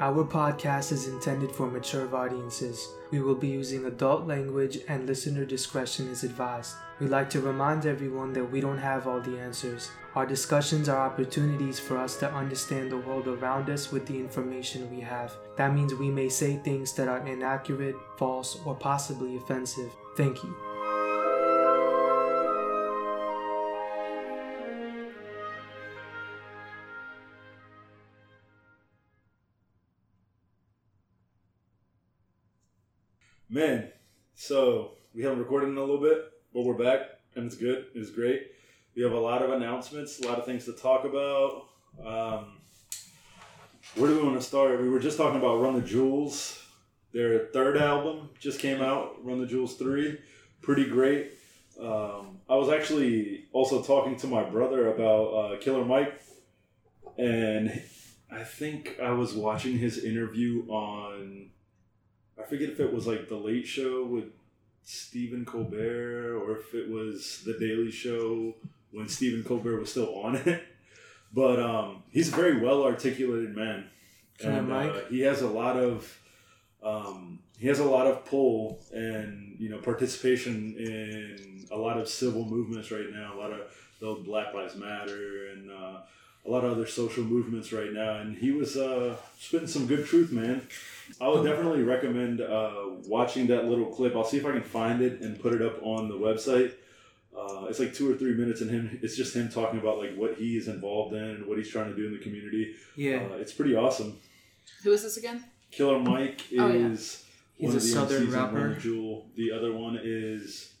Our podcast is intended for mature audiences. We will be using adult language and listener discretion is advised. We'd like to remind everyone that we don't have all the answers. Our discussions are opportunities for us to understand the world around us with the information we have. That means we may say things that are inaccurate, false, or possibly offensive. Thank you. Man, so we haven't recorded in a little bit, but we're back and it's good. It's great. We have a lot of announcements, a lot of things to talk about. Um, where do we want to start? We were just talking about Run the Jewels. Their third album just came out, Run the Jewels 3. Pretty great. Um, I was actually also talking to my brother about uh, Killer Mike, and I think I was watching his interview on I forget if it was like the Late Show with Stephen Colbert or if it was the Daily Show when Stephen Colbert was still on it. But um, he's a very well articulated man, and uh, he has a lot of um, he has a lot of pull and you know participation in a lot of civil movements right now. A lot of the Black Lives Matter and uh, a lot of other social movements right now. And he was uh, spitting some good truth, man. I would definitely recommend uh, watching that little clip. I'll see if I can find it and put it up on the website. Uh, it's like two or three minutes, and him. It's just him talking about like what he is involved in and what he's trying to do in the community. Yeah, Uh, it's pretty awesome. Who is this again? Killer Mike Oh, yeah. is He's one a of the southern rapper. Jewel. The other one is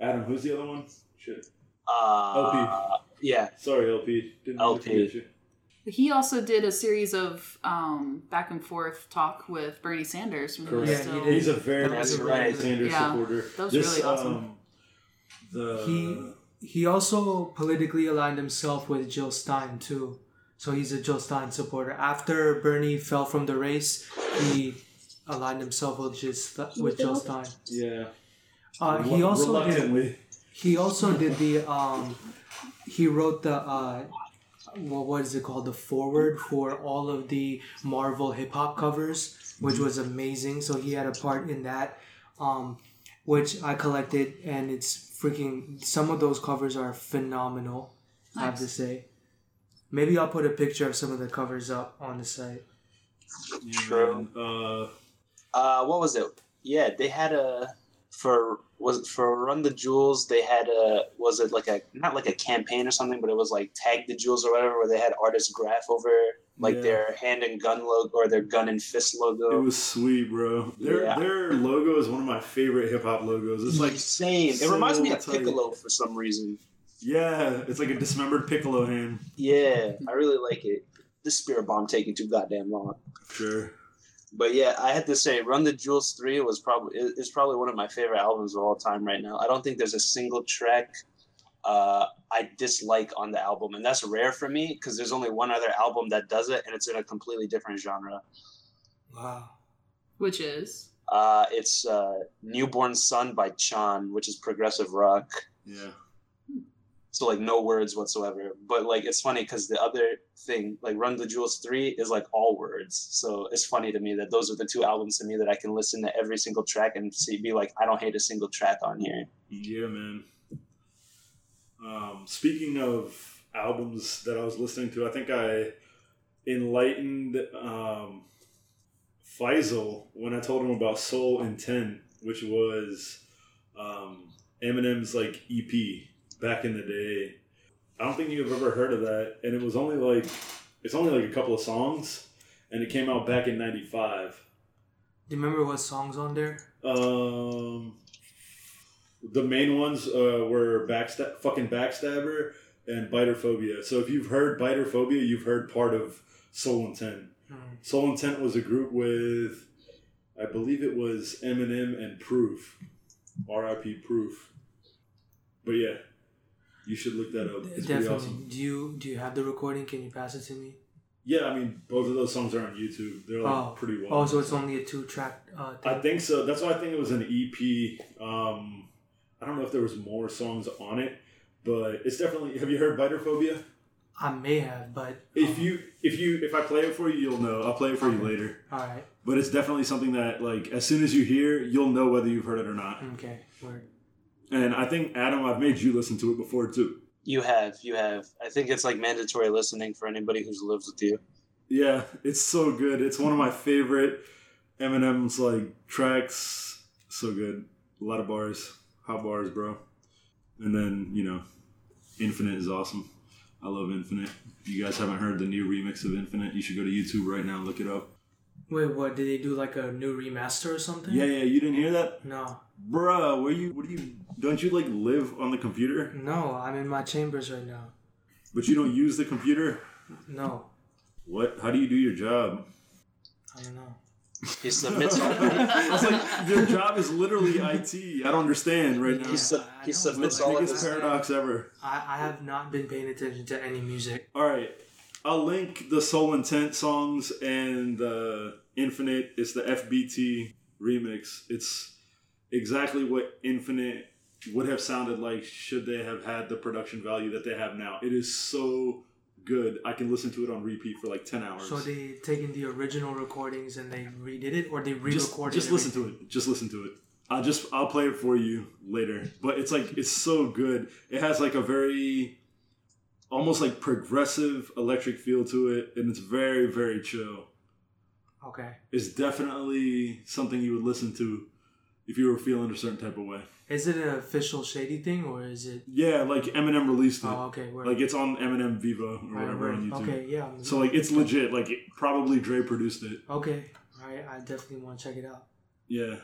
Adam. Who's the other one? Shit. Uh, yeah, Sorry, LP. Didn't mean to LP. you. He also did a series of um, back and forth talk with Bernie Sanders. When he was Correct. Yeah, he. He's a very That's big right. Sanders Yeah, supporter. that was This, really awesome. Um, the He- he also politically aligned himself with Jill Stein too. So he's a Jill Stein supporter. After Bernie fell from the race, he aligned himself with just with Jill Stein. yeah. Uh, he also did, he also did the um he wrote the uh what what is it called the forward for all of the Marvel hip hop covers, which was amazing. So he had a part in that, um, which I collected, and it's freaking. Some of those covers are phenomenal. I have to say. Maybe I'll put a picture of some of the covers up on the site. Yeah, True. Uh, uh, what was it? Yeah, they had a for was it for Run the Jewels. They had a was it like a not like a campaign or something, but it was like Tag the Jewels or whatever, where they had artists graph over like Yeah. their hand and gun logo or their gun and fist logo. it was sweet, bro. Their Yeah. their logo is one of my favorite hip hop logos. It's like same. It reminds me of so tight. Piccolo for some reason. yeah, it's like a dismembered Piccolo hand. Yeah, I really like it. This spirit bomb taking too goddamn long. Sure. But yeah, I had to say, Run the Jewels three was probably is is probably one of my favorite albums of all time right now. I don't think there's a single track uh, I dislike on the album, and that's rare for me because there's only one other album that does it, and it's in a completely different genre. Wow. which is Uh, it's uh, Newborn Sun by Chon, which is progressive rock. Yeah. So like no words whatsoever. But like it's funny because the other thing, like Run the Jewels three, is like all words. So it's funny to me that those are the two albums to me that I can listen to every single track and see be like, I don't hate a single track on here. Yeah, man. Um, speaking of albums that I was listening to, I think I enlightened um, Faisal when I told him about Soul Intent, which was um, Eminem's like EP back in the day. I don't think you've ever heard of that, and it was only like it's only like a couple of songs, and it came out back in '95. Do you remember what songs on there? Um, the main ones uh, were backstab, fucking backstabber, and biterphobia. So if you've heard biterphobia, you've heard part of Soul Intent. Hmm. Soul Intent was a group with, I believe it was Eminem and Proof, R.I.P. Proof. But yeah, you should look that up. It's Definitely. awesome. Do you do you have the recording? Can you pass it to me? Yeah, I mean both of those songs are on YouTube. They're like Oh. pretty well. Oh, so it's only a two track. Uh, I think so. That's why I think it was an EP. Um, I don't know if there was more songs on it, but it's definitely. Have you heard Biterphobia? I may have, but If um, you if you if I play it for you, you'll know. I'll play it for you later. all right, But it's definitely something that like as soon as you hear, you'll know whether you've heard it or not. okay, word. And I think Adam, I've made you listen to it before too. You have, you have. I think it's like mandatory listening for anybody who's lived with you. Yeah, it's so good. It's one of my favorite Eminem's like tracks. So good. A lot of bars, hot bars, bro. And then you know, Infinite is awesome. I love Infinite. If you guys haven't heard the new remix of Infinite, you should go to YouTube right now and look it up. Wait, what? Did they do like a new remaster or something? Yeah, yeah, you didn't hear that, No, bruh. Where you? What do you? Don't you like live on the computer? no, I'm in my chambers right now. But you don't use the computer. No, What? How do you do your job? I don't know. He submits all I was like, your job is literally IT. I don't understand right now. He sub- he submits all like, of biggest his- paradox ever. I, I have not been paying attention to any music. All right, I'll link the Soul Intent songs and the Infinite. It's the FBT remix. It's exactly what Infinite would have sounded like should they have had the production value that they have now. It is so good. I can listen to it on repeat for like ten hours. So they taken the original recordings and they redid it, or they re-recorded. It. Just listen to it. Just listen to it. I'll just I'll play it for you later. But it's like it's so good. It has like a very almost like progressive electric feel to it, and it's very very chill. Okay. It's definitely something you would listen to if you were feeling a certain type of way. Is it an official shady thing or is it? Yeah, like Eminem released it. Oh, okay. Word. Like it's on Eminem Vevo or Right, whatever word. on YouTube. Okay, yeah. I'm- So like it's legit. Like it, probably Dre produced it. Okay. All right. I definitely want to check it out. Yeah.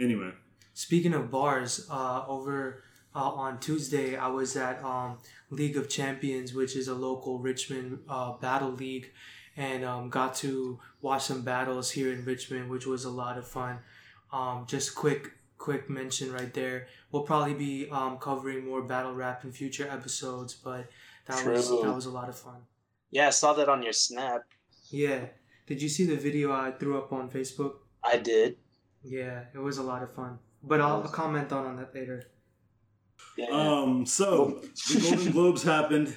Anyway. Speaking of bars, uh, over uh, on Tuesday, I was at um, League of Champions, which is a local Richmond uh, battle league, and um, got to watch some battles here in Richmond, which was a lot of fun. Um, just quick, quick mention right there. We'll probably be um, covering more battle rap in future episodes, but that was that was a lot of fun. Yeah, I saw that on your snap. Yeah. Did you see the video I threw up on Facebook? I did. Yeah, it was a lot of fun. But I'll comment on, on that later. Yeah. Um, so the Golden Globes happened,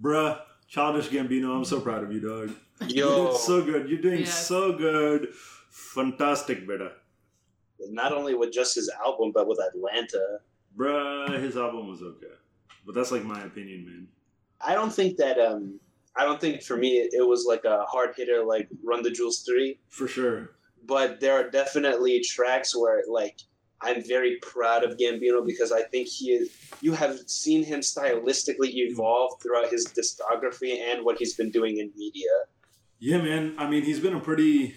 bruh. Childish Gambino, I'm so proud of you, dog. You Yo, did so good. You're doing Yes. so good. Fantastic, brother. Not only with just his album, but with Atlanta. Bruh, his album was okay, but that's like my opinion, man. I don't think that. Um, I don't think for me it, it was like a hard hitter like Run the Jewels three. For sure. but there are definitely tracks where like I'm very proud of Gambino because I think he is. You have seen him stylistically evolve throughout his discography and what he's been doing in media. Yeah, man. I mean, he's been a pretty,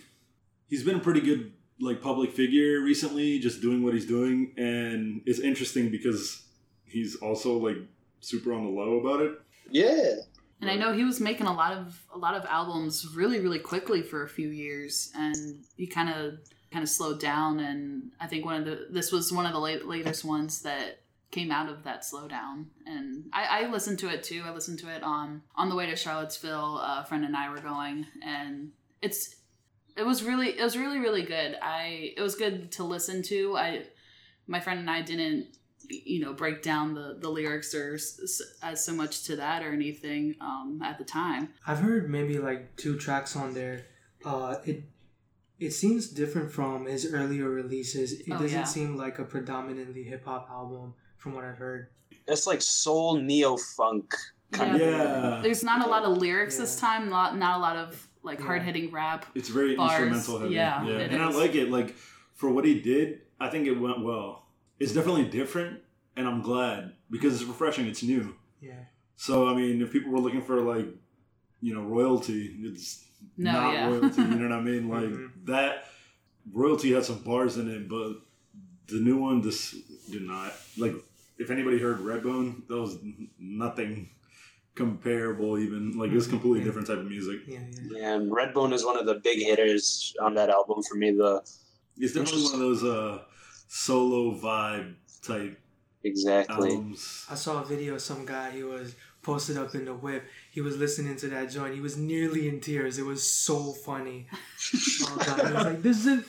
he's been a pretty good like public figure recently, just doing what he's doing, and it's interesting because he's also like super on the low about it. Yeah, And I know he was making a lot of a lot of albums really really quickly for a few years, and he kind of kind of slowed down. And I think one of the this was one of the late, latest ones that came out of that slowdown. And I, I listened to it too. I listened to it on on the way to Charlottesville. a friend and I were going, and it's it was really it was really really good. I it was good to listen to. I my friend and I didn't you know break down the the lyrics or s- s- as so much to that or anything um at the time I've heard maybe like two tracks on there. Uh, it it seems different from his earlier releases. It Oh, doesn't yeah. seem like a predominantly hip hop album, from what I've heard. it's like soul neo funk kind Yeah. of. Yeah, there's not a lot of lyrics this time not not a lot of like Yeah. hard-hitting rap it's very Bars, instrumental heavy. yeah, yeah, it and I like it. Like for what he did, I think it went well. It's definitely different, and I'm glad because it's refreshing. It's new. Yeah, So I mean, if people were looking for like, you know, royalty, it's No, not yeah. royalty. You know what I mean? Like Mhm. that royalty had some bars in it, but the new one just did not. Like if anybody heard Redbone, that was nothing comparable. Even like it's Mhm. completely Yeah. different type of music. yeah, yeah. Yeah, and Redbone is one of the big hitters on that album for me. The It's definitely one of those uh, solo vibe type exactly. albums. I saw a video of some guy. He was posted up in the whip. He was listening to that joint. He was nearly in tears. It was so funny. Oh god, he was like, "This is."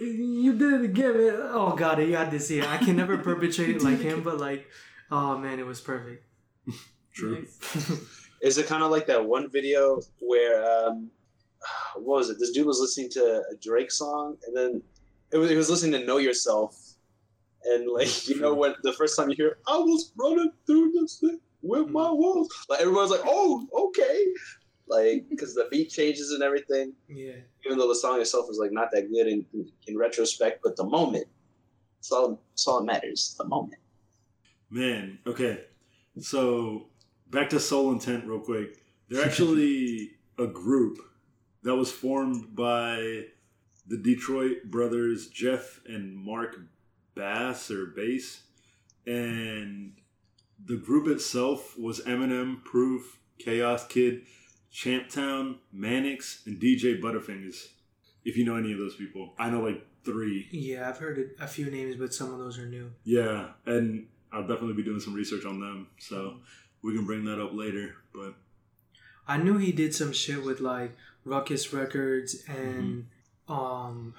You did it again, man. Oh god, you had to see it. I can never perpetrate it like him, but like, oh man, it was perfect. True. Is it kind of like that one video where um, what was it? This dude was listening to a Drake song, and then it was, he was listening to "Know Yourself," and like you know when the first time you hear, "I was running through this thing with my walls," like everyone's like, "Oh, okay," like because the beat changes and everything. Yeah. Even though the song itself is like not that good in in retrospect, but the moment, it's all, it's all that matters. The moment. Man, okay. So back to Soul Intent real quick. They're actually a group that was formed by the Detroit brothers Jeff and Mark Bass or Bass. And the group itself was Eminem, Proof, Chaos Kid, Champtown, Mannix, and DJ Butterfingers. If you know any of those people. I know like three. Yeah, I've heard a few names, but some of those are new. Yeah, and I'll definitely be doing some research on them. So mm-hmm. We can bring that up later. But I knew he did some shit with like Ruckus Records and um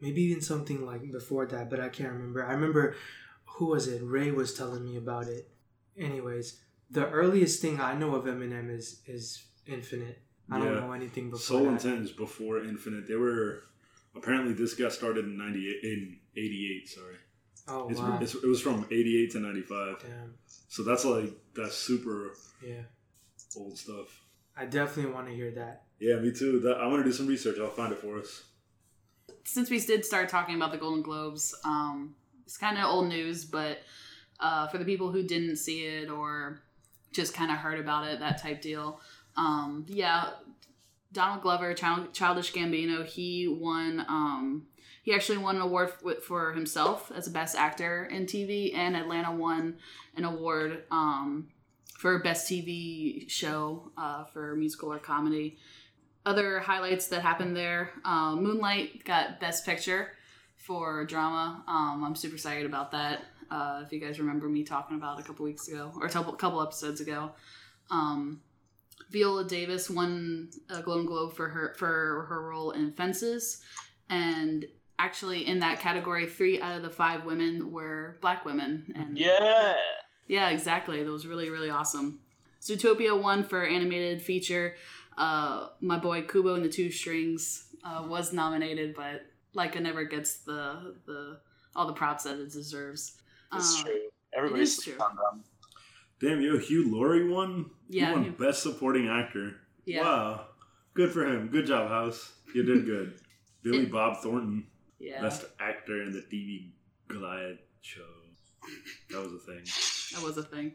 maybe even something like before that, but I can't remember. I remember who was it? Ray was telling me about it. Anyways, the earliest thing I know of Eminem is is Infinite. I don't know anything before Soul that. Is before Infinite. They were apparently this got started in ninety eight in eighty eight. Sorry, Oh it's, wow! it's, it was from eighty eight to ninety five. Damn. So that's like that's super Yeah, old stuff. I definitely want to hear that. Yeah, me too. That, I want to do some research. I'll find it for us. since we did start talking about the Golden Globes, um, it's kind of old news, but uh, for the people who didn't see it or just kind of heard about it, that type deal, um, yeah, Donald Glover, Child- Childish Gambino, he won. Um, he actually won an award for himself as a best actor in TV, and Atlanta won an award um, for best TV show uh, for musical or comedy. Other highlights that happened there uh, moonlight got best picture for drama. Um, i'm super excited about that. Uh, if you guys remember me talking about a couple weeks ago or a couple, couple episodes ago. Um, viola davis won a golden globe for her for her role in fences and actually in that category three out of the five women were black women and Yeah. yeah, exactly. That was really, really awesome. Zootopia won for animated feature. Uh, my boy Kubo and the Two Strings uh, was nominated, but Laika never gets the the all the props that it deserves. It's Uh, true. Everybody's is true. on them. Damn, yo, Hugh Laurie won. Yeah, he won he- best supporting actor. Yeah, Wow, good for him. Good job, House. You did good. Billy It- Bob Thornton, yeah, best actor in the TV Glide show. That was a thing. that was a thing.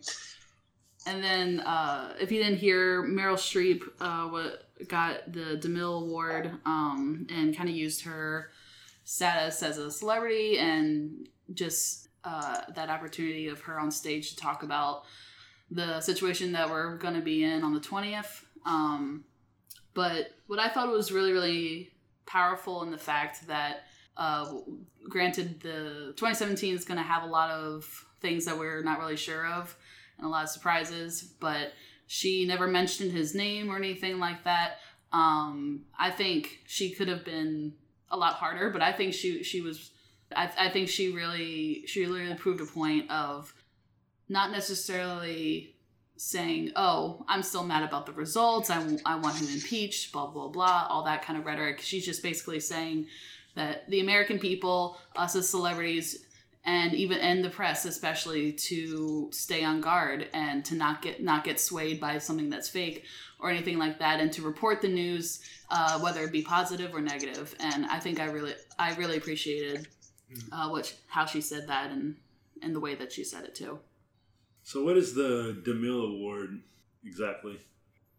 And then, uh, if you didn't hear, Meryl Streep uh, what got the DeMille Award um, and kind of used her status as a celebrity and just uh, that opportunity of her on stage to talk about the situation that we're going to be in on the 20th. Um, but what I thought was really, really powerful in the fact that, uh, granted, the 2017 is going to have a lot of things that we're not really sure of and a lot of surprises, but she never mentioned his name or anything like that. Um, I think she could have been a lot harder, but I think she she was. I, I think she really she really proved a point of not necessarily saying, "Oh, I'm still mad about the results. I, I want him impeached." Blah blah blah. All that kind of rhetoric. She's just basically saying that the American people, us as celebrities, and even and the press especially to stay on guard and to not get not get swayed by something that's fake or anything like that and to report the news uh, whether it be positive or negative and i think i really i really appreciated uh, what how she said that and and the way that she said it too So, what is the DeMille Award exactly?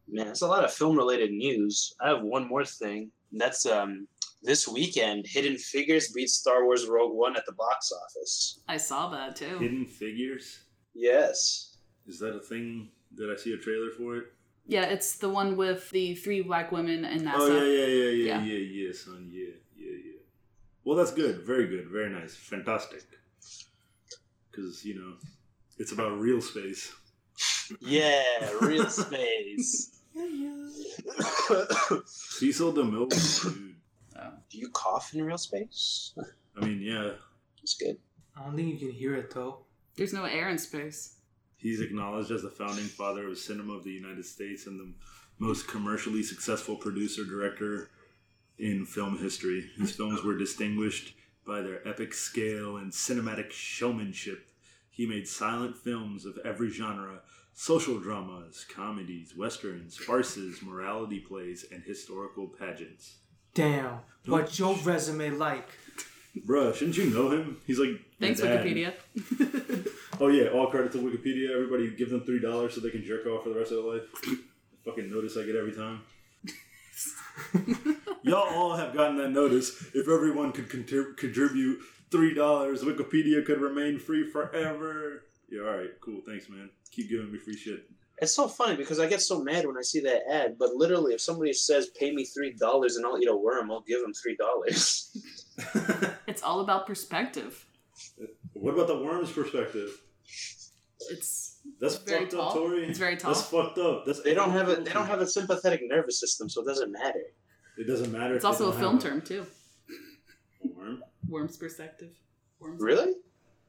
Man, it's a lot of film related news. I have one more thing. And that's um this weekend, Hidden Figures beats Star Wars Rogue One at the box office. i saw that too Hidden Figures? Yes. Is that a thing? Did I see a trailer for it? yeah it's the one with the three black women and nasa Oh yeah, yeah, yeah, yeah, Yeah. yeah, yeah, son, yeah, yeah, yeah. Well, that's good. Very good. Very nice. Fantastic. Because you know, it's about real space. Yeah, real space. Cecil DeMille, dude. Do you cough in real space? I mean, yeah, It's good. I don't think you can hear it though. there's no air in space He's acknowledged as the founding father of cinema of the United States and the most commercially successful producer director in film history. His films were distinguished by their epic scale and cinematic showmanship. He made silent films of every genre social dramas, comedies, westerns, farces, morality plays, and historical pageants. Damn. What's your resume like? Bruh, shouldn't you know him? He's like. Thanks, dad. Wikipedia. Oh, yeah, all credit to Wikipedia. Everybody give them $3 so they can jerk off for the rest of their life. Fucking notice I get every time. Y'all all have gotten that notice. If everyone could contrib- contribute $3, Wikipedia could remain free forever. Yeah, alright, cool. Thanks, man. Keep giving me free shit. It's so funny because I get so mad when I see that ad, but literally, if somebody says, pay me $3 and I'll eat a worm, I'll give them $3. it's all about perspective. what about the worm's perspective? It's That's Very fucked tall. up, Tori. It's very tall. That's fucked up. That's they don't have a they don't have a sympathetic nervous system, so it doesn't matter. It doesn't matter. it's if also a film have term too. Worm. Worm's perspective. Worm's Really?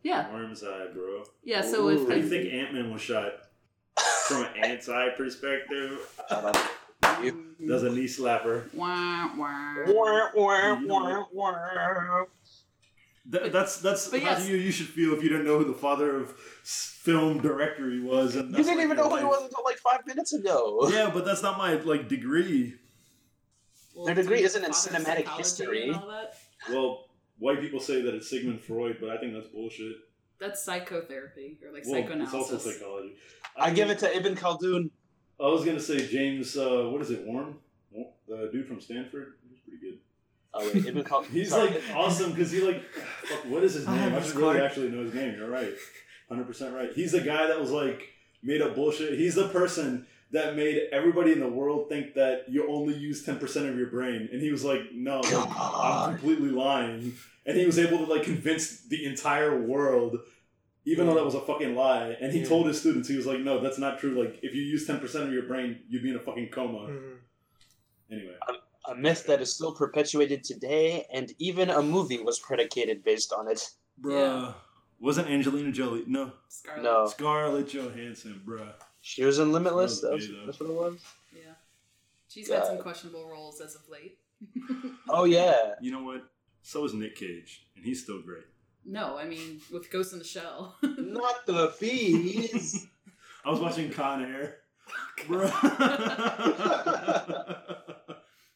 Yeah. Worm's eye, bro. Yeah. So Ooh. How do you if think Ant Man was shot? From an ant's eye perspective, Shut up. You- does a knee slapper. wah, wah. Wah, wah, wah, wah. Th- that's that's but how yes. you you should feel if you didn't know who the father of film director he was. And You didn't like even your know who he was until like five minutes ago. Yeah, but that's not my like degree. Well, Their degree isn't in cinematic history. and all that. Well, white people say that it's Sigmund Freud, but I think that's bullshit. That's psychotherapy or like Well, it's also psychology. I give it to Ibn Khaldun. I was gonna say James. Uh, what is it? Warren, the dude from Stanford. He's pretty good. Oh wait, Ibn Khaldun. He's sorry. like awesome because he like, fuck, what is his name? have I his should really actually know his name. You're right, hundred percent right. He's the guy that was like made up bullshit. He's the person that made everybody in the world think that you only use ten percent of your brain, and he was like, no, like, I'm completely lying, and he was able to like convince the entire world. Even though that was a fucking lie, and he Yeah. told his students, he was like, "No, that's not true. Like, if you use ten percent of your brain, you'd be in a fucking coma." Mhm. Anyway, A myth that is still perpetuated today, and even a movie was predicated based on it. bruh, wasn't Angelina Jolie? No, Scarlett. No, Scarlett Johansson, bruh. She was in Limitless. That That was was, though. that's what it was. Yeah. She's had some questionable roles as of late. Oh yeah. You know what? So is Nick Cage, and he's still great. no, I mean with Ghost in the Shell. Not the bees. I was watching Con Air, bruh.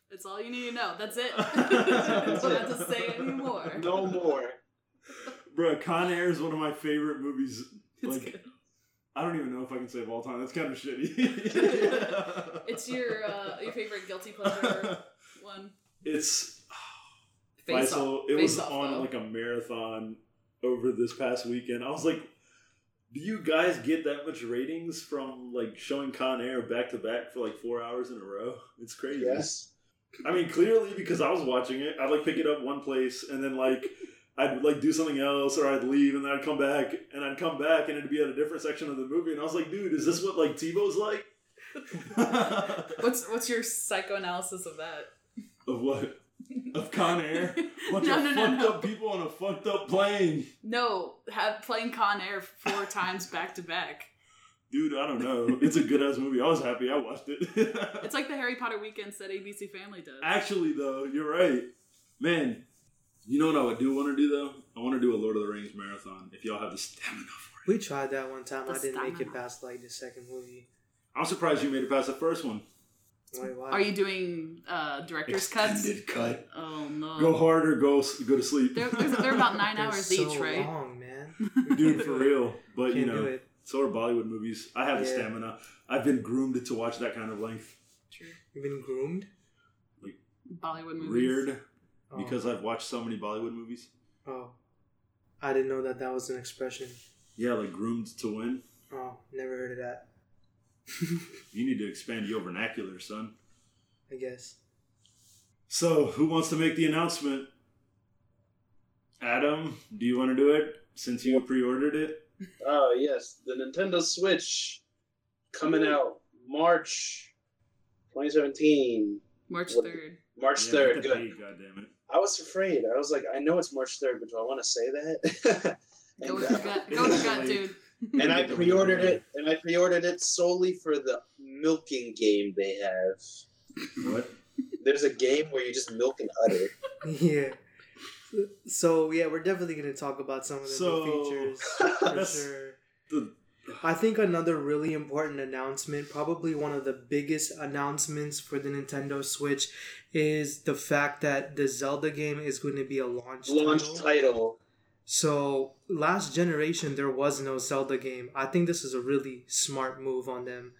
That's all you need to know. That's it. don't have to say anymore. no more. Bro, Con Air is one of my favorite movies. It's Like, good. I don't even know if I can say of all time. That's kind of shitty. It's your uh, your favorite guilty pleasure one. It's Face Faisal, off. it was off, on though. like a marathon over this past weekend. I was like, do you guys get that much ratings from like showing Con Air back to back for like four hours in a row? It's crazy. Yes. I mean, clearly because I was watching it, I'd like pick it up one place and then like I'd like do something else or I'd leave and then I'd come back and I'd come back and it'd be at a different section of the movie and I was like, dude, is this what like TiVo's like? What's what's your psychoanalysis of that? of what? Of Con Air? Bunch no, of no, no, fucked no. up people on a fucked up plane. No, have playing Con Air four times back to back. Dude, I don't know. It's a good ass movie. I was happy I watched it. It's like the Harry Potter weekends that ABC Family does. Actually, though, you're right. Man, you know what I would do want to do, though? I want to do a Lord of the Rings marathon if y'all have the stamina for it. We tried that one time. The I didn't make it past like the second movie. I'm surprised you made it past the first one. Wait, why? Are you doing uh, director's cuts? Extended cut. Oh no. Go harder. go, go to sleep. They're, they're, they're about 9 They're hours so each, right? long, man. Dude, for real. But, you Can't do know, it. so are Bollywood movies. I have the stamina. I've been groomed to watch that kind of length. True. You've been groomed. Like Bollywood movies. Reared Oh. because I've watched so many Bollywood movies. Oh, I didn't know that that was an expression. Yeah, like groomed to win. Oh, never heard of that. You need to expand your vernacular, son. I guess. So, who wants to make the announcement? Adam, do you want to do it since you pre-ordered it? Oh yes, the Nintendo Switch coming out March 2017, March 3rd. March Yeah, third. get Good. date, God damn it! I was afraid. I was like, I know it's March third, but do I want to say that? Go And, with your uh, gut. Go with your gut, dude. and I pre-ordered it, and I pre-ordered it solely for the milking game they have. What? There's a game where you just milk an udder. yeah. So yeah, we're definitely gonna talk about some of the So, new features for sure. The, I think another really important announcement, probably one of the biggest announcements for the Nintendo Switch, is the fact that the Zelda game is going to be a launch, Launch title. title. So last generation there was no Zelda game. I think this is a really smart move on them.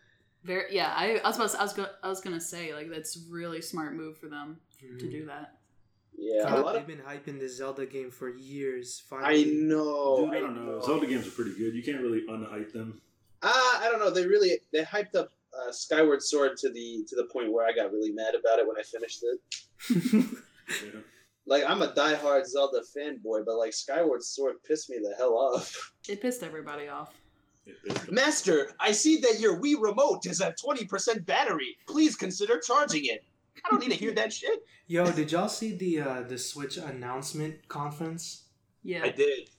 Very yeah. I, I was about to, I was go, I was gonna say like that's really smart move for them to Mm. do that. Yeah, a God, lot they've of. been hyping the Zelda game for years. I know. dude, I don't know. Zelda games are pretty good. You can't really unhype them. Ah, I don't know. They really they hyped up uh, Skyward Sword to the to the point where I got really mad about it when I finished it. Yeah. Like I'm a diehard Zelda fanboy, but like Skyward Sword pissed me the hell off. It pissed everybody off. It- Master, I see that your Wii remote is at twenty percent battery. Please consider charging it. I don't need to hear that shit. Yo, did y'all see the uh, the Switch announcement conference? Yeah. I did.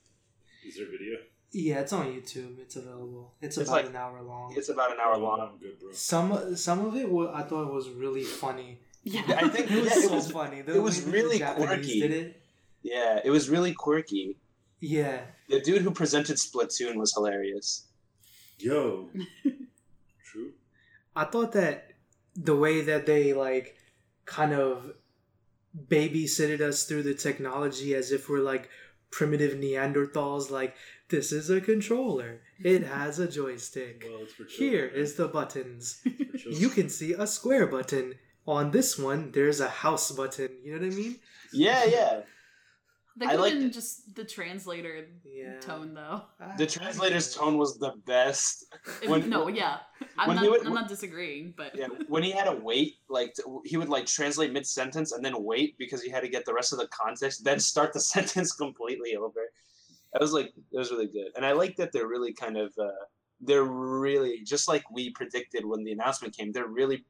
Is there video? Yeah, it's on YouTube. It's available. It's, It's about like- an hour long. It's about an hour long. I'm good, bro. Some some of it wa- I thought was really funny. Yeah. I think It was yeah, it was funny. The it was way really the quirky. Did it? yeah, it was really quirky. Yeah. The dude who presented Splatoon was hilarious. Yo. True. I thought that the way that they like kind of babysitted us through the technology as if we're like primitive Neanderthals, like this is a controller. It has a joystick. Well, it's for. Here is the buttons. It's for children. You can see a square button. On this one, there's a house button. You know what I mean? Yeah, yeah. They I could liked have been just the translator Yeah. tone though. The translator's tone was the best. When- no, yeah. I'm not. would- I'm not disagreeing, but Yeah, when he had to wait, like to, he would like translate mid sentence and then wait because he had to get the rest of the context, then start the sentence completely over. That was like it was really good, and I like that they're really kind of uh, they're really just like we predicted when the announcement came. They're really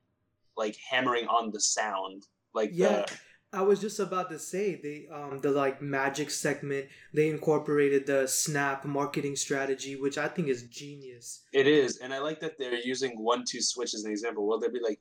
like hammering on the sound, like Yeah. the, I was just about to say they um the like magic segment they incorporated the snap marketing strategy which I think is genius. it is, and I like that they're using one two switch as an example. Well, they'll be like.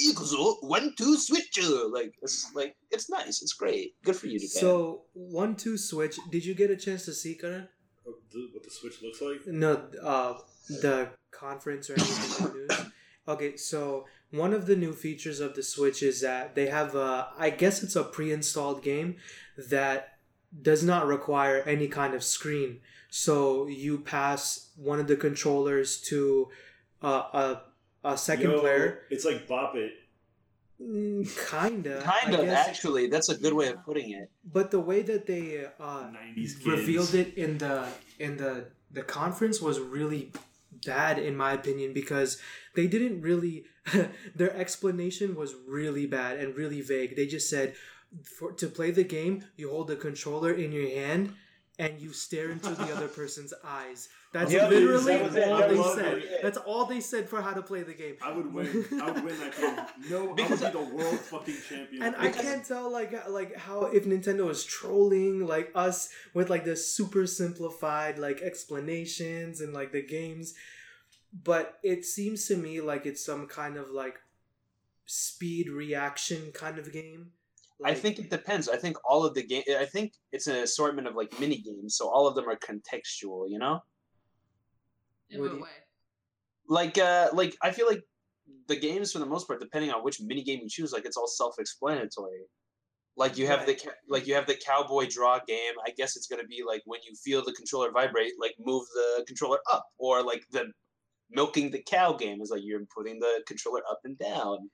"Ikuzo, One two switch, like it's like it's nice, it's great, good for you, Japan. So one two switch. Did you get a chance to see Karan? Oh, what the Switch looks like? No, uh, the conference or anything in the news. Okay, so one of the new features of the Switch is that they have a, I guess it's a pre-installed game that does not require any kind of screen. So you pass one of the controllers to uh, a a second Yo, player. It's like Bop It. Mm, kinda, kind I of guess. actually, that's a good way of putting it. But the way that they uh, 90s revealed it in the in the the conference was really bad in my opinion because they didn't really their explanation was really bad and really vague. They just said for to play the game you hold the controller in your hand and you stare into the other person's eyes that's Yeah, literally that was it. all That they said it. that's all they said for how to play the game I would win. I would win that game. No, Because- I would be uh, the world fucking champion. and I uh, can't tell like uh, like how if Nintendo is trolling like us with like the super simplified like explanations and like the games, but it seems to me like it's some kind of like speed reaction kind of game. I think it depends. I think all of the game. I think it's an assortment of like mini games, so all of them are contextual. You know, in What what do you- way? like uh, like I feel like the games for the most part, depending on which mini game you choose, like it's all self-explanatory. Like you have the Right. ca- like you have the cowboy draw game. I guess it's gonna be like when you feel the controller vibrate, like move the controller up, or like the milking the cow game is like you're putting the controller up and down.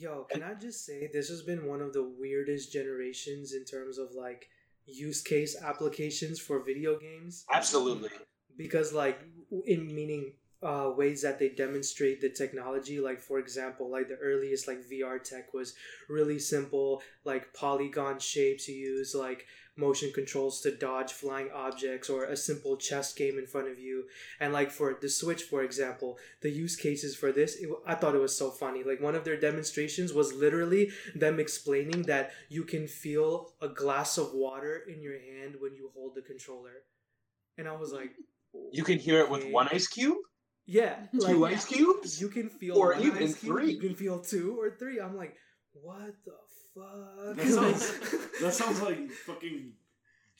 Yo, can I just say this has been one of the weirdest generations in terms of like use case applications for video games. Absolutely. because like in meaning uh, ways that they demonstrate the technology. Like for example like the earliest like vr tech was really simple like polygon shapes you use like motion controls to dodge flying objects or a simple chess game in front of you. And like for the switch for example the use cases for this it, i thought it was so funny. Like one of their demonstrations was literally them explaining that you can feel a glass of water in your hand when you hold the controller. And i was like You can hear it with one ice cube, Yeah, two ice cubes. you can feel Or one even ice cube, three. You can feel two or three. I'm like, what the fuck? That sounds, that sounds like fucking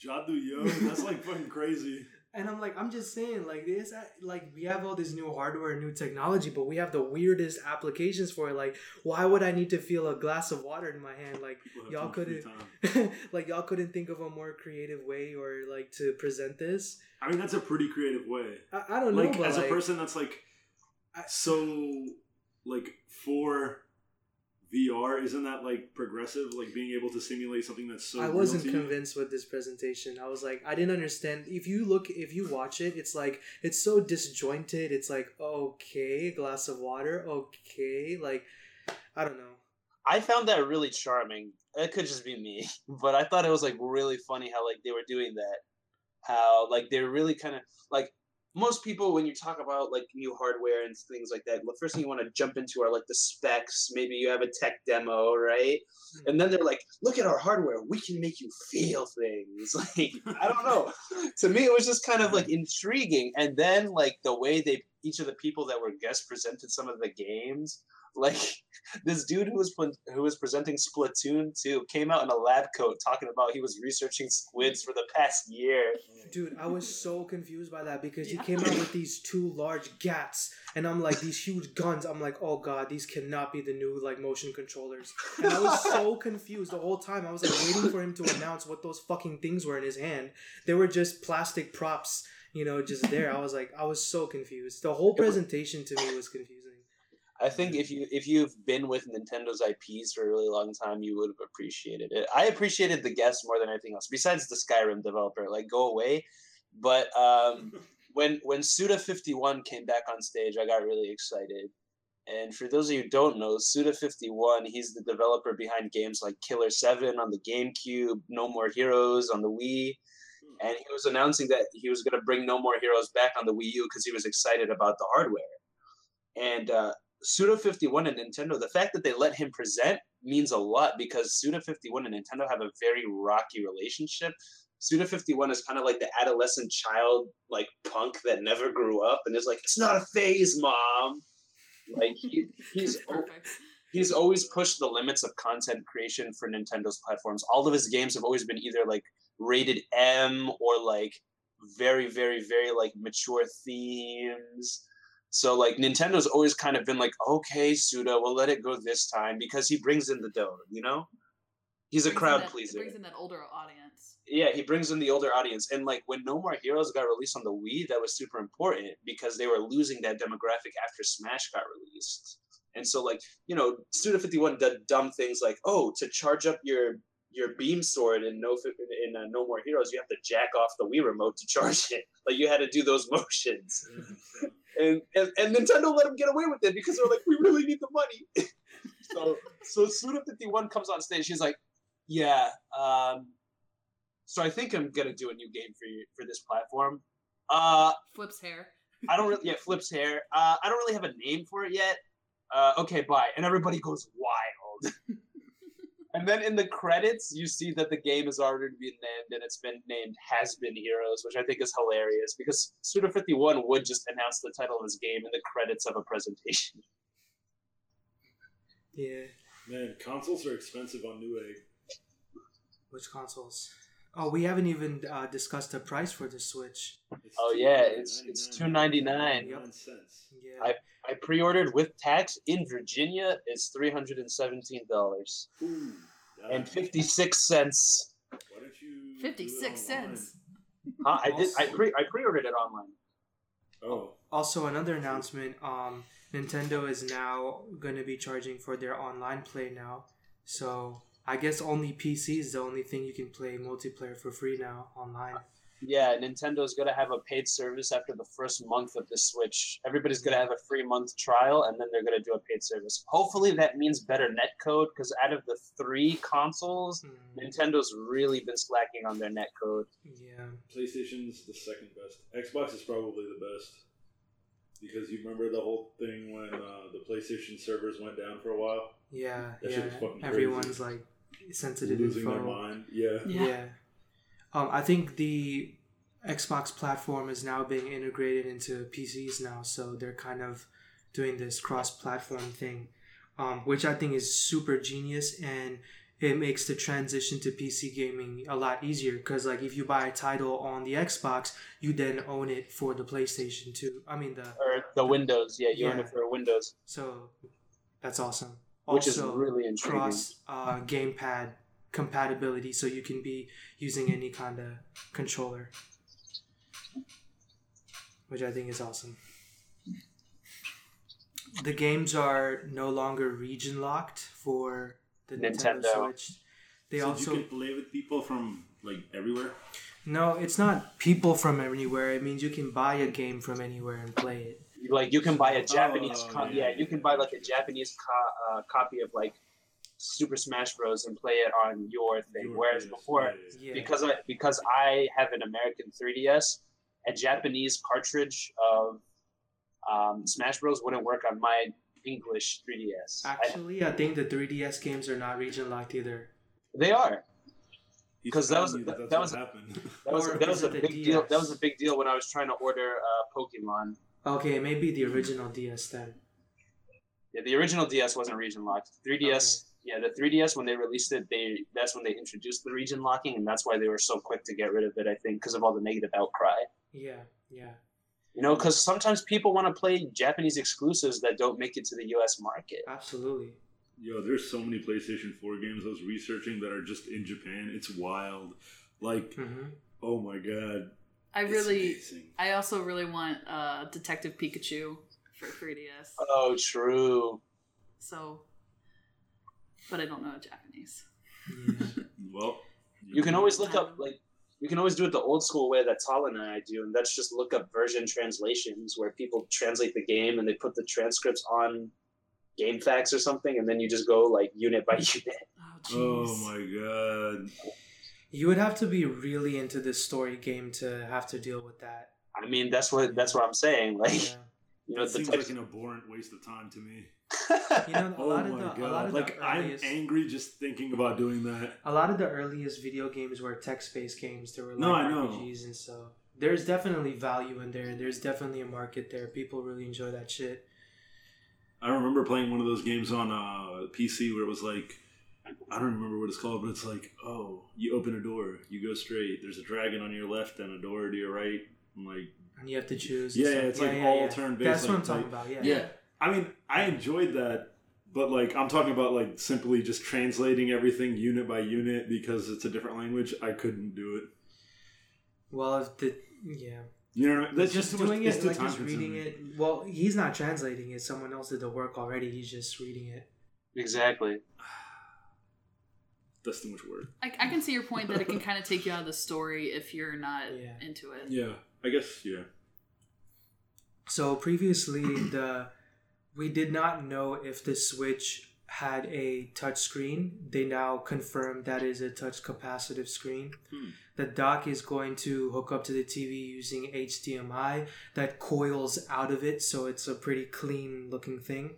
Jadu Yo. That's like fucking crazy. And I'm like, I'm just saying, like this, uh, like we have all this new hardware, new technology, but we have the weirdest applications for it. Like, why would I need to feel a glass of water in my hand? Like, y'all too much free couldn't, like y'all couldn't think of a more creative way or like to present this. I mean, that's a pretty creative way. I, I don't know, Like but as like, a person that's like I- so like for VR, isn't that like progressive? Like being able to simulate something that's so. I real wasn't to you? convinced with this presentation. I was like, I didn't understand. If you look, if you watch it, it's like it's so disjointed. It's like okay, glass of water, okay, like I don't know. I found that really charming. It could just be me, but I thought it was like really funny how like they were doing that. How like they're really kind of like most people when you talk about like new hardware and things like that, the first thing you want to jump into are like the specs. Maybe you have a tech demo, right? Hmm. And then they're like, "Look at our hardware. We can make you feel things." Like I don't know. to me, it was just kind of like intriguing. And then like the way they each of the people that were guest presented some of the games, like this dude who was who was presenting Splatoon 2 came out in a lab coat talking about he was researching squids for the past year. Dude, I was so confused by that because Yeah. he came out with these two large gats, and I'm like these huge guns. I'm like, oh god, these cannot be the new like motion controllers. And I was so confused the whole time. I was like waiting for him to announce what those fucking things were in his hand. They were just plastic props, you know, just there. I was like, I was so confused. The whole presentation to me was confusing. I think if you if you've been with Nintendo's IPs for a really long time, you would have appreciated it. I appreciated the guests more than anything else, besides the Skyrim developer. Like, go away. But um, when when Suda fifty one came back on stage, I got really excited. And for those of you who don't know, Suda fifty one, he's the developer behind games like Killer Seven on the GameCube, No More Heroes on the Wii, and he was announcing that he was going to bring No More Heroes back on the Wii U because he was excited about the hardware. And uh, Suda fifty one and Nintendo, the fact that they let him present means a lot because Suda fifty one and Nintendo have a very rocky relationship. Suda 51 is kind of like the adolescent child, like punk that never grew up and is like, it's not a phase, mom. Like he, he's he's always pushed the limits of content creation for Nintendo's platforms. All of his games have always been either like rated M or like very, very, very like mature themes. So like Nintendo's always kind of been like, okay, Suda, we'll let it go this time because he brings in the dough, you know? He's a crowd that- pleaser brings in that older audience. yeah, he brings in the older audience. And like when No More Heroes got released on the Wii, that was super important because they were losing that demographic after Smash got released. And so like, you know, Suda 51 did dumb things like, oh, to charge up your your beam sword in no Fi- in uh, No More Heroes, you have to jack off the Wii remote to charge it. Like you had to do those motions. And, and and Nintendo let him get away with it because they're like, we really need the money. so so Suda 51 comes on stage, She's like, Yeah, um, so I think I'm gonna do a new game for you for this platform. Uh, Flips hair. I don't really yeah, flips hair. Uh, I don't really have a name for it yet. Uh, okay, bye. And everybody goes wild. And then in the credits, you see that the game has already been named, and it's been named Has Been Heroes, which I think is hilarious because Suda Fifty One would just announce the title of his game in the credits of a presentation. Yeah. Man, consoles are expensive on Newegg. Which consoles? Oh, we haven't even uh, discussed the price for the Switch. It's Oh, yeah, it's- it's $2.99. $2.99 cents. Yeah. I pre-ordered with tax in Virginia. is three hundred and seventeen dollars nice. and fifty six cents. Why don't you fifty six cents. Huh? I did. I pre I pre-ordered it online. Oh, Also, another announcement: um, Nintendo is now going to be charging for their online play now. So I guess only PC is the only thing you can play multiplayer for free now online. Yeah, Nintendo's gonna have a paid service after the first month of the Switch. Everybody's gonna have a free month trial, and then they're gonna do a paid service. Hopefully, that means better netcode because out of the three consoles, Mm, Nintendo's really been slacking on their netcode. yeah. PlayStation's the second best. Xbox is probably the best because you remember the whole thing when uh, the PlayStation servers went down for a while, Yeah, That shit was yeah. fucking Everyone's like sensitive losing info. their mind. Yeah, Yeah. Yeah. Um, I think the Xbox platform is now being integrated into PCs now, so they're kind of doing this cross-platform thing, um, which I think is super genius and it makes the transition to PC gaming a lot easier because like if you buy a title on the Xbox, you then own it for the PlayStation too. I mean the Or the Windows, yeah, you own it for Windows, so that's awesome. which is Also, really intriguing. cross uh, gamepad compatibility, so you can be using any kind of controller, which I think is awesome. The games are no longer region locked for the Nintendo, Nintendo. Switch. They so also you can play with people from like everywhere. no, it's not people from anywhere. It means you can buy a game from anywhere and play it. like you can buy a Japanese, Oh, co- yeah. yeah, you can buy like a Japanese co- uh, copy of like Super Smash Bros. and play it on your thing. Your Whereas PS, before, yeah, yeah. Yeah, because I because I have an American 3DS, a Japanese cartridge of um, Smash Bros. wouldn't work on my English 3DS. Actually, I think the 3DS games are not region locked either. they are. because that was- that- that was- happened. That was Or that is was a it the big deal. That was a big deal when I was trying to order uh, Pokemon. Okay, maybe the original DS then. Yeah, the original DS wasn't region locked. 3DS, yeah, the 3DS when they released it, they that's when they introduced the region locking, and that's why they were so quick to get rid of it. I think because of all the negative outcry. Yeah, yeah. You know, because sometimes people want to play Japanese exclusives that don't make it to the U.S. market. Absolutely. Yo, there's so many PlayStation 4 games I was researching that are just in Japan. It's wild. Like, hmm oh my god. I it's really, amazing. I also really want uh, Detective Pikachu for 3DS. Oh, true. So, but I don't know Japanese. Yeah. Well, You can always look up like you can always do it the old school way that Tal and I do, and that's just look up version translations where people translate the game and they put the transcripts on GameFAQs or something, and then you just go like unit by unit. Oh. Oh my god. you would have to be really into this story game to have to deal with that. I mean, that's what that's what I'm saying. Like Yeah. You know, That seems types like an abhorrent waste of time to me. You know, a Oh lot of my the, a lot god. of Like, the I'm angry just thinking about doing that. a lot of the earliest video games were text-based games. There were like No, I know. RPGs and so there's definitely value in there. There's definitely a market there. People really enjoy that shit. I remember playing one of those games on uh, PC where it was like, I don't remember what it's called, but it's like, oh, you open a door, you go straight. There's a dragon on your left and a door to your right. I'm like, And you have to choose. Yeah, and yeah, stuff. it's like all turn-based, That's what I'm talking type- about. Yeah. yeah. I mean, I enjoyed that, but like, I'm talking about like simply just translating everything unit by unit because it's a different language. I couldn't do it. Well, if the yeah, You know, what I mean? that's just just too much- doing it too like just reading it. Well, he's not translating it. Someone else did the work already. He's just reading it. exactly. That's too much work. I, I can see your point that it can kind of take you out of the story if you're not Yeah. into it. Yeah, I guess. Yeah. So previously, the we did not know if the Switch had a touch screen. They now confirmed that is a touch capacitive screen. Hmm. The dock is going to hook up to the TV using HDMI that coils out of it, so it's a pretty clean looking thing.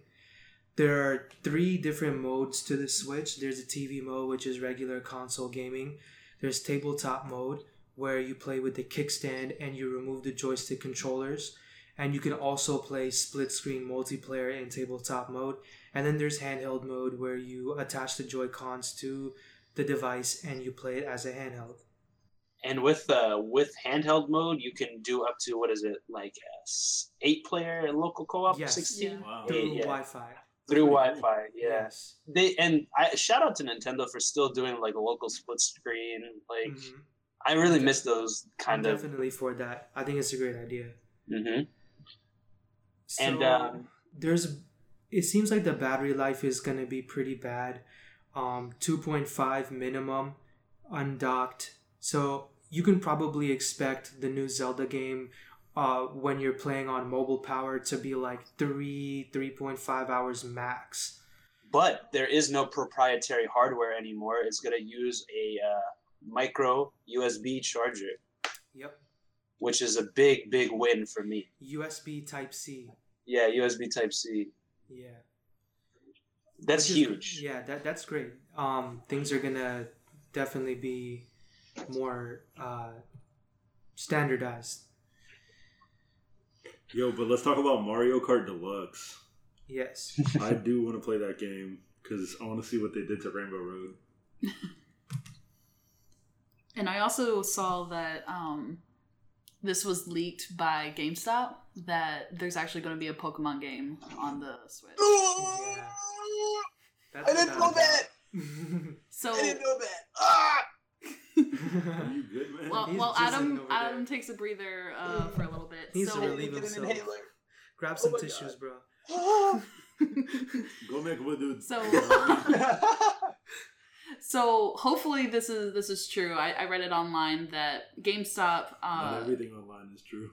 There are three different modes to the Switch. There's a TV mode, which is regular console gaming. There's tabletop mode, where you play with the kickstand and you remove the joystick controllers and you can also play split screen multiplayer in tabletop mode and then there's handheld mode where you attach the joy cons to the device and you play it as a handheld And with uh, with handheld mode, you can do up to what is it like a s- eight player local co op Yes. sixteen Yeah. Wow. through Yeah, yeah. wi-fi through Wi Fi. Yeah. yes They and I shout out to Nintendo for still doing like a local split screen. Like Mhm. I really miss those i'm kind of. definitely for that. I think it's a great idea. Hmm so And, um, there's it seems like the battery life is going to be pretty bad. Um 2.5 minimum undocked. So you can probably expect the new zelda game uh, when you're playing on mobile power to be like 3 3.5 hours max. But there is no proprietary hardware anymore. It's gonna use a uh, micro USB charger, yep which is a big, big win for me. usb type c Yeah, USB Type C. yeah That's is- huge. yeah that, that's great um things are gonna definitely be more uh standardized. Yo, but let's talk about Mario Kart Deluxe. Yes. I do want to play that game because I want to see what they did to Rainbow Road. And I also saw that um, this was leaked by GameStop that there's actually going to be a Pokemon game on the Switch. Yeah. That's I didn't know that. So I didn't know that. Ah! Are you good, man? well, He's well, Adam Adam takes a breather uh, for a little bit. He's so relieved Get himself. inhaler. Grab Oh some my tissues, bro. Ah! Go make a wudu. So- so hopefully this is this is true. I, I read it online that GameStop. Not Uh, everything online is true.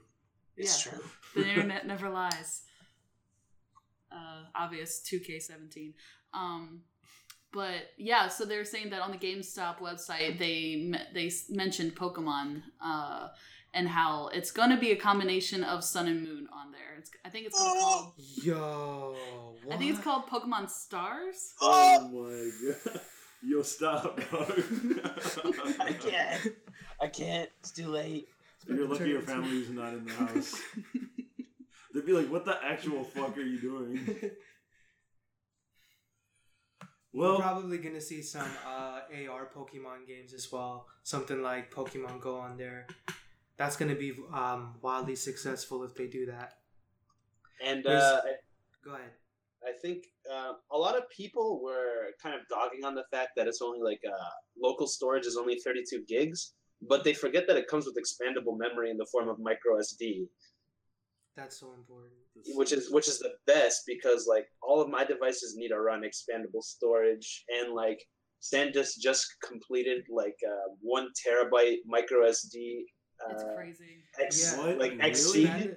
it's Yeah. true. the internet never lies. Uh, obvious 2K17. Um, but yeah, so they're saying that on the GameStop website they they mentioned Pokemon uh, and how it's going to be a combination of Sun and Moon on there. It's, I think it's gonna called Yo, what? I think it's called Pokemon Stars. Oh my god. Yo, stop, dog. I can't. I can't. It's too late. You're lucky your family's not in the house. They'd be like, what the actual fuck are you doing? We're Well, probably gonna see some uh, AR Pokemon games as well. Something like Pokemon Go on there. That's gonna be um, wildly successful if they do that. And uh, Go ahead. I think uh, a lot of people were kind of dogging on the fact that it's only like uh, local storage is only 32 gigs, but they forget that it comes with expandable memory in the form of micro SD, That's so important. which is which is the best because like all of my devices need to run expandable storage and like SanDisk just completed like uh, one terabyte micro SD. It's Uh, crazy. X, What? like Really? XC.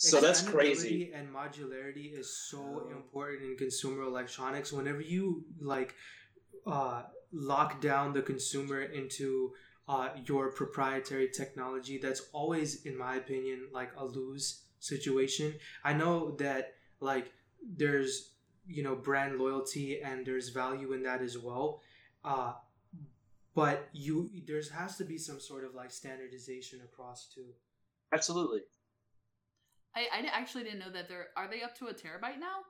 So that's crazy. And modularity is so important in consumer electronics. Whenever you like uh, lock down the consumer into uh, your proprietary technology, that's always, in my opinion, like a lose situation. I know that like there's you know brand loyalty and there's value in that as well. Uh, but you there's has to be some sort of like standardization across too. Absolutely. I, I actually didn't know that they're are they up to a terabyte now?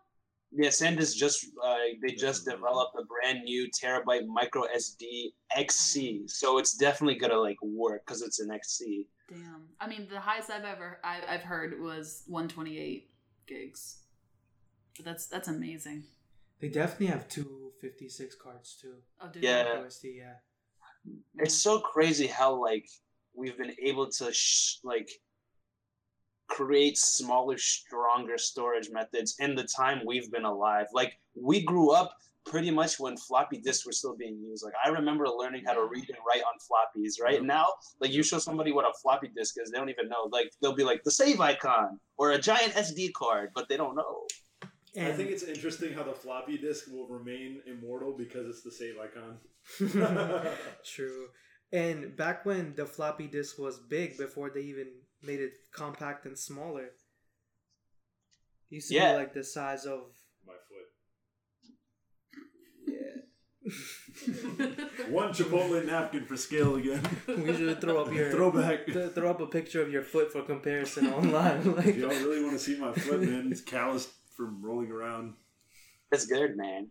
Yeah, SanDisk just uh, they just developed a brand new terabyte micro SD XC, so it's definitely gonna like work because it's an XC. Damn. I mean, the highest I've ever I, I've heard was 128 gigs. But that's that's amazing. They definitely have two 56 cards too. Oh, dude. Yeah. OSD, yeah. It's so crazy how like we've been able to sh- like create smaller, stronger storage methods in the time we've been alive. Like we grew up pretty much when floppy disks were still being used. Like I remember learning how to read and write on floppies. Right now, like you show somebody what a floppy disk is, they don't even know. Like they'll be like the save icon or a giant SD card, but they don't know. I think it's interesting how the floppy disk will remain immortal because it's the save icon. true. And back when the floppy disk was big, before they even made it compact and smaller, it used to Yeah. be like the size of My foot. yeah. One Chipotle napkin for scale again. we should throw up your Throwback. th- throw up a picture of your foot for comparison online. If like y'all really want to see my foot, man, it's calloused from rolling around. It's good, man.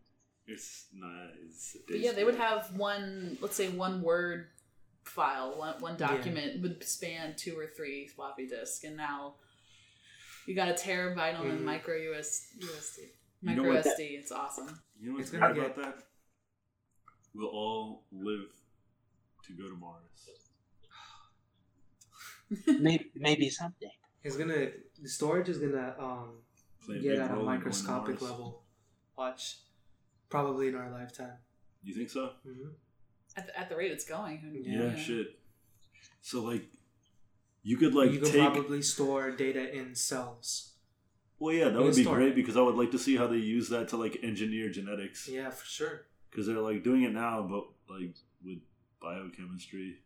It's nice. But yeah, they would have one, let's say, one word file, one, one Yeah. document would span two or three floppy disks, and now you got a terabyte on the Mhm. micro US, USD. You know Micro what SD, it's awesome. You know what's It's good gonna about that? We'll all live to go to Mars. maybe, maybe someday. it's gonna the storage is gonna um Play get at a role in going to microscopic level. Watch, probably in our lifetime. You think so? hmm At the, at the rate it's going. who- Yeah, shit. So like, you could like you can take. probably store data in cells. Well, yeah, that you would be great it. because I would like to see how they use that to like engineer genetics. Yeah, for sure. Because they're like doing it now, but like with biochemistry.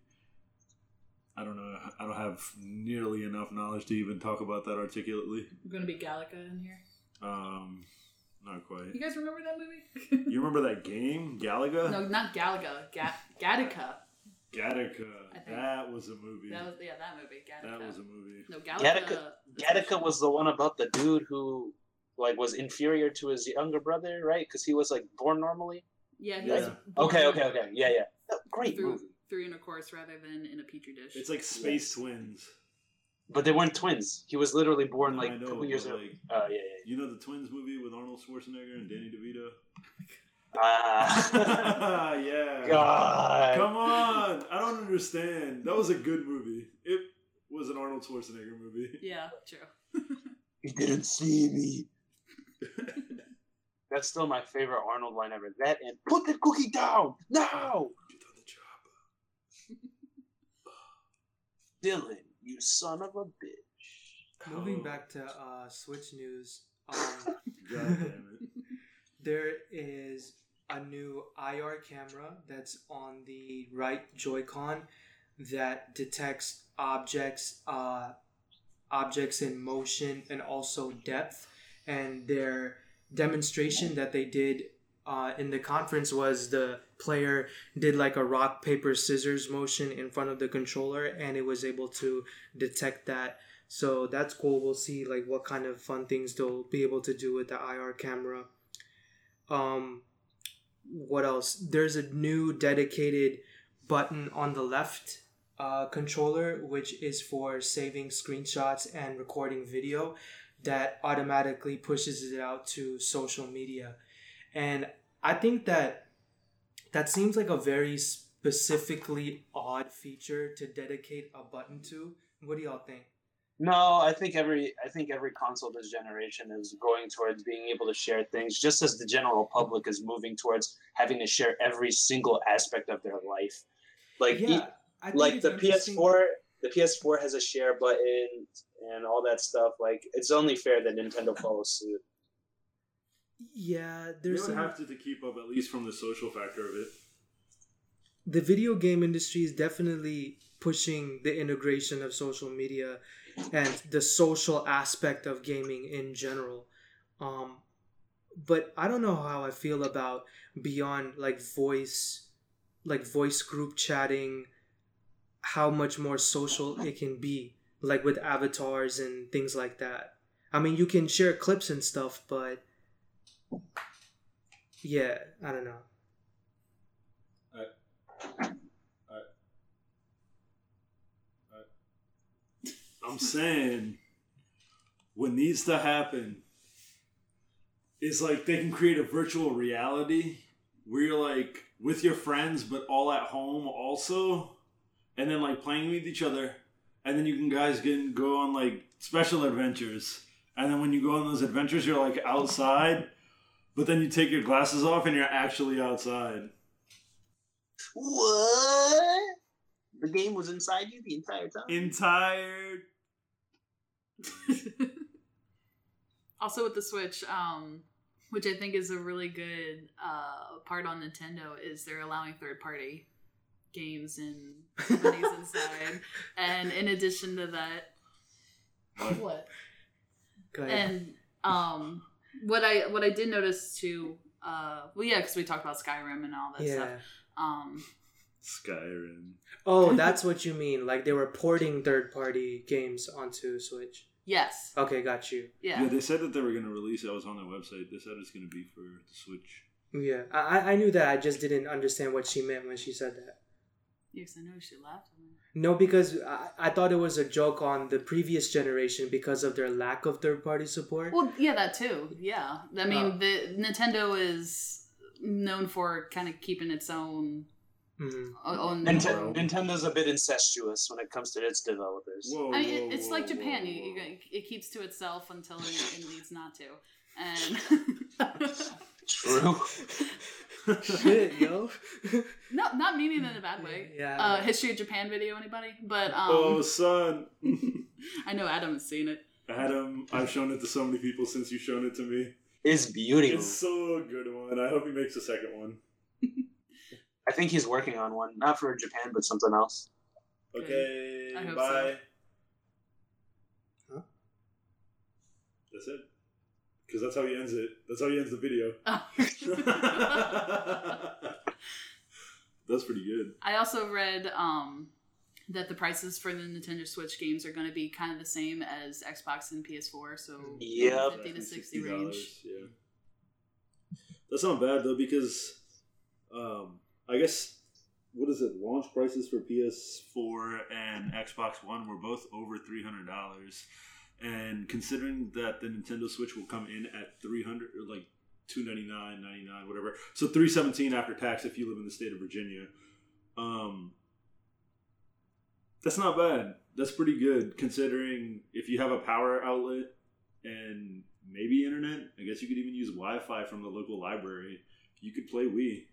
I don't know. I don't have nearly enough knowledge to even talk about that articulately. We're gonna be Gallica in here. Um, not quite. You guys remember that movie? You remember that game, Galaga? no, not Galaga. Ga- Gattaca. Gattaca. That was a movie. That was yeah, that movie. Gattaca. That was a movie. no Gattaca. Gattaca- Gattaca was the one about the dude who like was inferior to his younger brother, right? Because he was like born normally. Yeah, he Yeah. was Okay, born okay, okay. Yeah, yeah. Uh, Great Through, movie. through intercourse rather than in a petri dish. It's like Space Yes. Twins. But they weren't twins. He was literally born like I a know, couple years ago. like, Uh, yeah, yeah. You know the Twins movie with Arnold Schwarzenegger and Danny DeVito? yeah. Ah, yeah. God. Come on. I don't understand. That was a good movie. It was an Arnold Schwarzenegger movie. yeah, true. You didn't see me. That's still my favorite Arnold line ever. That and put the cookie down now, You done the job. Dillon. You son of a bitch. Moving Oh. back to uh, Switch news, um, God damn it. there is a new IR camera that's on the right Joy-Con that detects objects, uh, objects in motion and also depth. And their demonstration that they did uh, in the conference was the player did like a rock paper scissors motion in front of the controller, and it was able to detect that. So that's cool. We'll see like what kind of fun things they'll be able to do with the IR camera. Um, what else? There's a new dedicated button on the left uh, controller, which is for saving screenshots and recording video, that automatically pushes it out to social media. And I think that that seems like a very specifically odd feature to dedicate a button to. What do y'all think? No, I think every I think every console this generation is going towards being able to share things, just as the general public is moving towards having to share every single aspect of their life. Like Yeah, like the PS4, the PS4 has a share button and all that stuff. Like it's only fair that Nintendo follows suit. Yeah, They there's would some, have to, to keep up at least from the social factor of it. the video game industry is definitely pushing the integration of social media and the social aspect of gaming in general. Um, but I don't know how I feel about beyond like voice, like voice group chatting, how much more social it can be, like with avatars and things like that. I mean, you can share clips and stuff, but yeah, I don't know. I'm saying what needs to happen is like they can create a virtual reality where you're like with your friends but all at home also and then like playing with each other and then you can guys can go on like special adventures and then when you go on those adventures you're like outside but then you take your glasses off and you're actually outside What? The game was inside you the entire time. entire also with the Switch, um, which I think is a really good uh, part on Nintendo, is they're allowing third party games and companies inside. And in addition to that, what? Go ahead. And um, what I what I did notice too, uh, well, yeah, because we talked about Skyrim and all that yeah. stuff. Um, Skyrim. Oh, that's what you mean. Like they were porting third party games onto Switch. yes, Okay, got you. yeah, Yeah, they said that they were going to release it. I was on their website. They said it's going to be for the Switch. Yeah, I, I- I knew that. I just didn't understand what she meant when she said that. Yes, I know she laughed. At me. No, because I, I thought it was a joke on the previous generation because of their lack of third party support. Well, yeah, that too. Yeah, I mean, Oh. the Nintendo is known for kind of keeping its own. Mhm. own Nint- Nintendo's a bit incestuous when it comes to its developers. Whoa, I mean, whoa, it, it's whoa, like Japan. whoa, You, you, whoa. it keeps to itself until it, it needs not to. And True. Shit, yo. no, not meaning in a bad way. Yeah. Uh, history of Japan video, anybody? But um, Oh, son. I know Adam has seen it. Adam, I've shown it to so many people since you've shown it to me. It's beautiful. It's so good one. I hope he makes a second one. I think he's working on one, not for Japan, but something else. Okay, I hope bye. Huh? That's it. Because that's how he ends it. That's how he ends the video. Oh. that's pretty good. I also read um, that the prices for the Nintendo Switch games are going to be kind of the same as Xbox and PS4, so yeah, 50 to $60, 60 range. Yeah, that's not bad though because um, I guess what is it? Launch prices for PS4 and Xbox One were both over three hundred dollars, and considering that the Nintendo Switch will come in at three hundred or like two ninety nine, ninety nine, whatever, so three seventeen after tax if you live in the state of Virginia. Um, that's not bad. That's pretty good considering if you have a power outlet and maybe internet. I guess you could even use Wi-Fi from the local library. You could play Wii.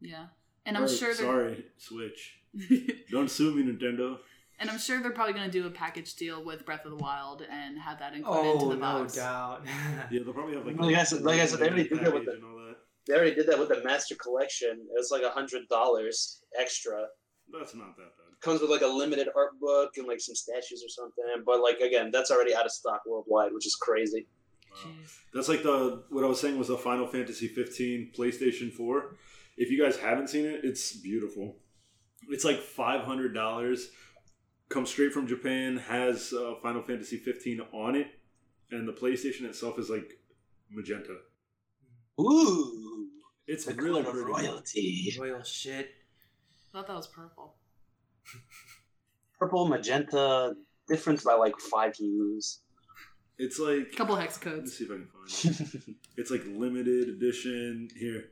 Yeah. And I'm Or, sure Sorry, Switch. Don't sue me, Nintendo. And I'm sure they're probably going to do a package deal with Breath of the Wild and have that included oh, into Oh, the no box. doubt. Yeah, they'll probably have like. Like I said- like I said, they already did that with the- that. They already did that with the Master Collection. It was like a hundred dollars extra. That's not that bad. Comes with like a limited art book and like some statues or something. But like again, that's already out of stock worldwide, which is crazy. Wow. That's like the what I was saying was the Final Fantasy 15 PlayStation 4. If you guys haven't seen it, it's beautiful. It's like five hundred dollars. Comes straight from Japan. Has uh, Final Fantasy 15 on it, and the PlayStation itself is like magenta. Ooh, It's the really color of pretty. royalty. Royal shit. I thought that was purple. Purple, magenta, difference by like five hues. It's like A couple hex codes. Let's see if I can find it. It's like limited edition. Here,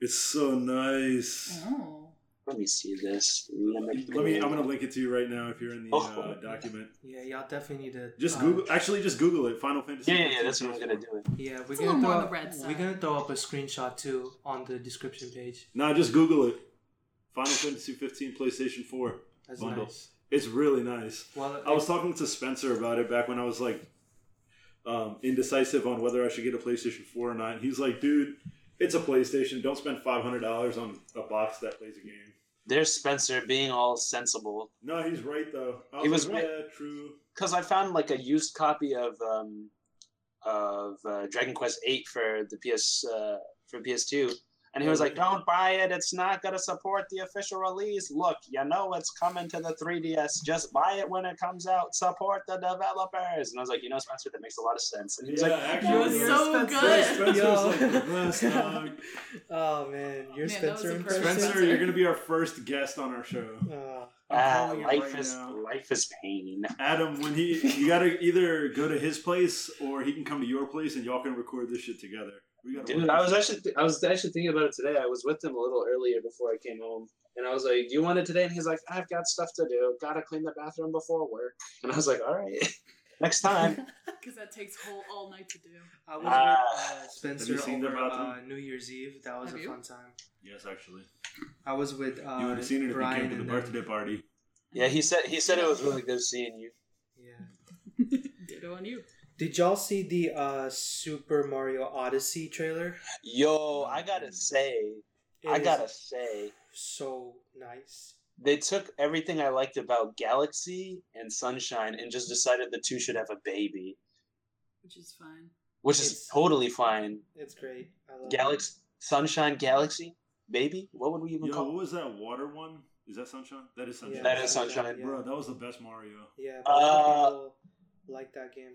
it's so nice. Oh. Let me see this. Limited. Let me. I'm gonna link it to you right now if you're in the Oh. uh, document. Yeah, y'all definitely need to Just uh, Google. Actually, just Google it. Final Fantasy. Yeah, yeah, yeah. That's what I'm gonna do. Yeah, we're It's gonna throw the up, red we're gonna throw up a screenshot too on the description page. Nah, just Google it. Final Fantasy 15 PlayStation 4. That's Bundle. nice. It's really nice. Well, I was talking to Spencer about it back when I was like um, indecisive on whether I should get a PlayStation 4 or not. He's like, dude, it's a PlayStation. Don't spend $500 on a box that plays a game. There's Spencer being all sensible. No, he's right though. I He was like, right. Yeah, true. Because I found like a used copy of um, of uh, Dragon Quest Eight for the PS uh, for PS2, and he was like, "Don't buy it. It's not gonna support the official release. Look, you know it's coming to the 3DS. Just buy it when it comes out. Support the developers." And I was like, "You know, Spencer, that makes a lot of sense." And he was Yeah, like, actually, was so Spencer. good. Spencer's Yo. like the best dog. oh man, you're Man, that Spencer a in perfect person. Spencer, you're gonna be our first guest on our show. Uh, I'm "Ah, life right is now. life is pain." Adam, when he you gotta either go to his place or he can come to your place and y'all can record this shit together. We gotta Dude, I was out. actually I was actually thinking about it today. I was with him a little earlier before I came home, and I was like, "Do you want it today?" And he's like, "I've got stuff to do. Gotta clean the bathroom before work." And I was like, "All right, next time." Because that takes whole all night to do. I was Ah. with uh, Spencer Have you seen their over uh, New Year's Eve. That was Have a you? fun time. Yes, actually. I was with uh, you would have seen it if Brian you came to the and them. birthday party. Yeah, he said he said it was really good seeing you. Yeah. Ditto on you. Did y'all see the uh, Super Mario Odyssey trailer? Yo, I gotta say, It I gotta say, so nice. they took everything I liked about Galaxy and Sunshine and just decided the two should have a baby, Which is fine. which is totally fine. It's great. I love Galaxy, Sunshine, Galaxy, baby. What would we even Yo, call? what it? was that water one? Is that Sunshine? That is it. Sunshine. That is Sunshine. Yeah, Bro, that was the best Mario. yeah but Uh, people like that game.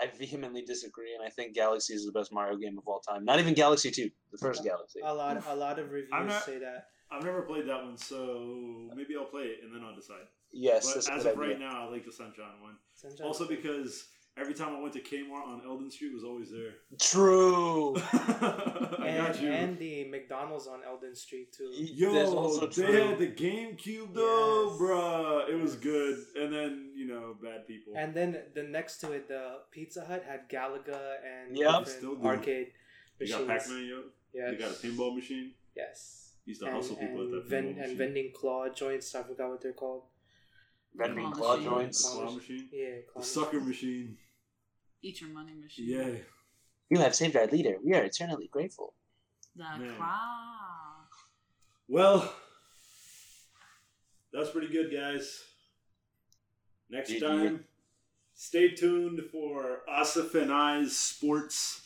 I vehemently disagree, and I think Galaxy is the best Mario game of all time. Not even Galaxy Two, the first Galaxy. A lot, a lot of reviews not- say that. I've never played that one, so maybe I'll play it and then I'll decide. Yes, But as of idea. right now, I like the Sunshine one. Sunshine Also because every time I went to Kmart on Elden Street, it was always there. True. I and, got you. and the McDonald's on Elden Street too. Yo, also they true. had the GameCube though, Yes. bruh. It was good. And then you know, bad people. And then the next to it, the Pizza Hut had Galaga and Yep. Still arcade they machines. got Pac-Man, yo. Yes. They got a pinball machine. Yes. Used to And, hustle people and, at that ven- and vending claw joints. I forgot what they're called. Vending Claw claw machine. joints. Claw machine. Yeah, The claw sucker machines. machine. Eat your money machine. Yeah. You have saved our leader. We are eternally grateful. The Man. claw. Well, that's pretty good, guys. Next GG. time, stay tuned for Asif and I's sports.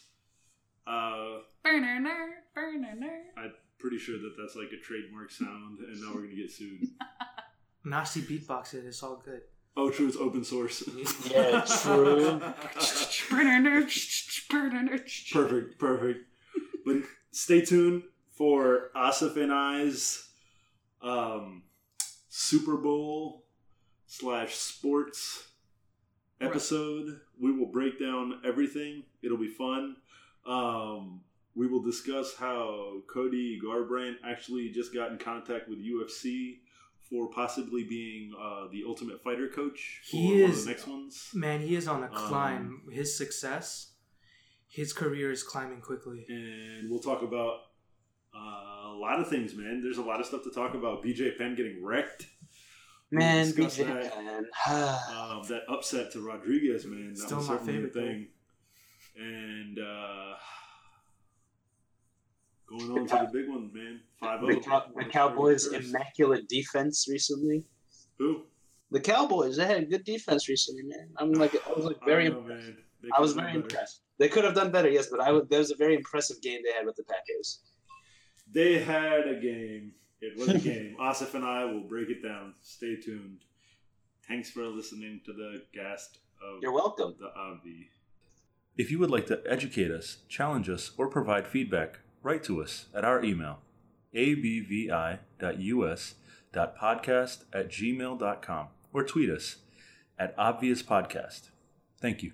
Uh, Burner, burner, burner. I'm pretty sure that that's like a trademark sound, and now we're gonna get sued. Nasi beatbox it. It's all good. Oh, true, it's open source. Yeah, true. perfect, perfect. But stay tuned for Asif and I's um, Super Bowl slash sports episode. We will break down everything. It'll be fun. Um, we will discuss how Cody Garbrandt actually just got in contact with UFC for possibly being uh, the Ultimate Fighter coach for He one is- of the next ones. Man, he is on a Um, climb. His success, his career is climbing quickly. and we'll talk about uh, a lot of things, man. There's a lot of stuff to talk about. BJ Penn getting wrecked. We'll Man, BJ that. Penn. Um, that upset to Rodriguez, man. That Still was my certainly a favorite, though. thing. And uh, going on to the big one, man. Five oh. the, Cow- the Cowboys' immaculate defense recently. Who? The Cowboys, they had a good defense recently, man. I'm like, I was like very, I know, man. They I was very better. impressed. They could have done better, yes, but I was, there was a very impressive game they had with the Packers. They had a game. It was a game. Asif and I will break it down. Stay tuned. Thanks for listening to the cast of You're welcome. the Obvi. If you would like to educate us, challenge us, or provide feedback, write to us at our email, abvi.us.podcast at gmail.com, or tweet us at obviouspodcast. Thank you.